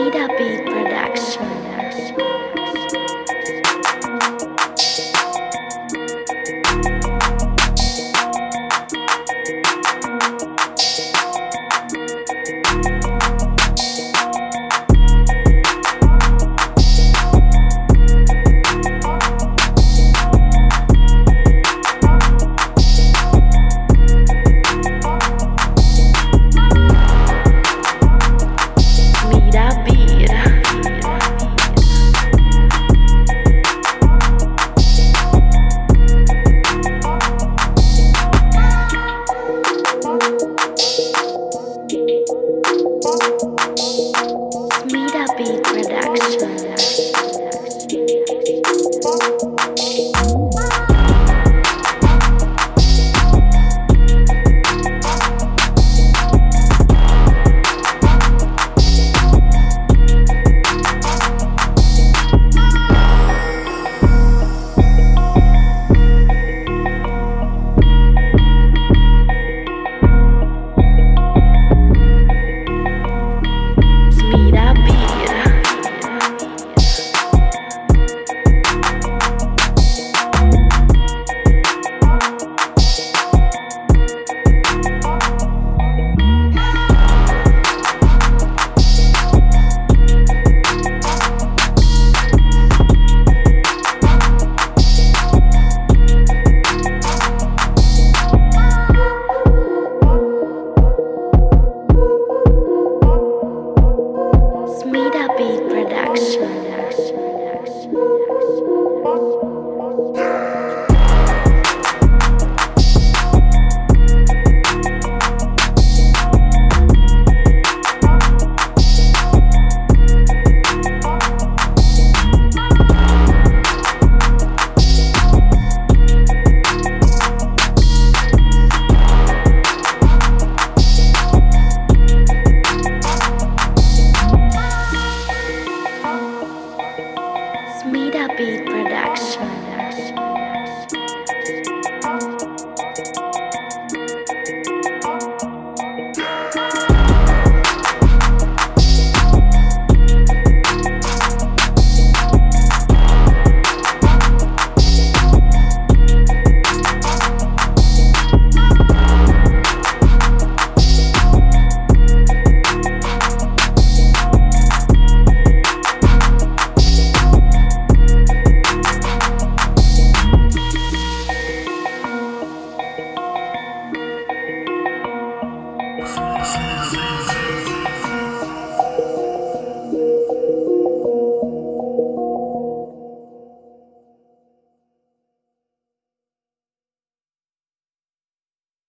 Need a beat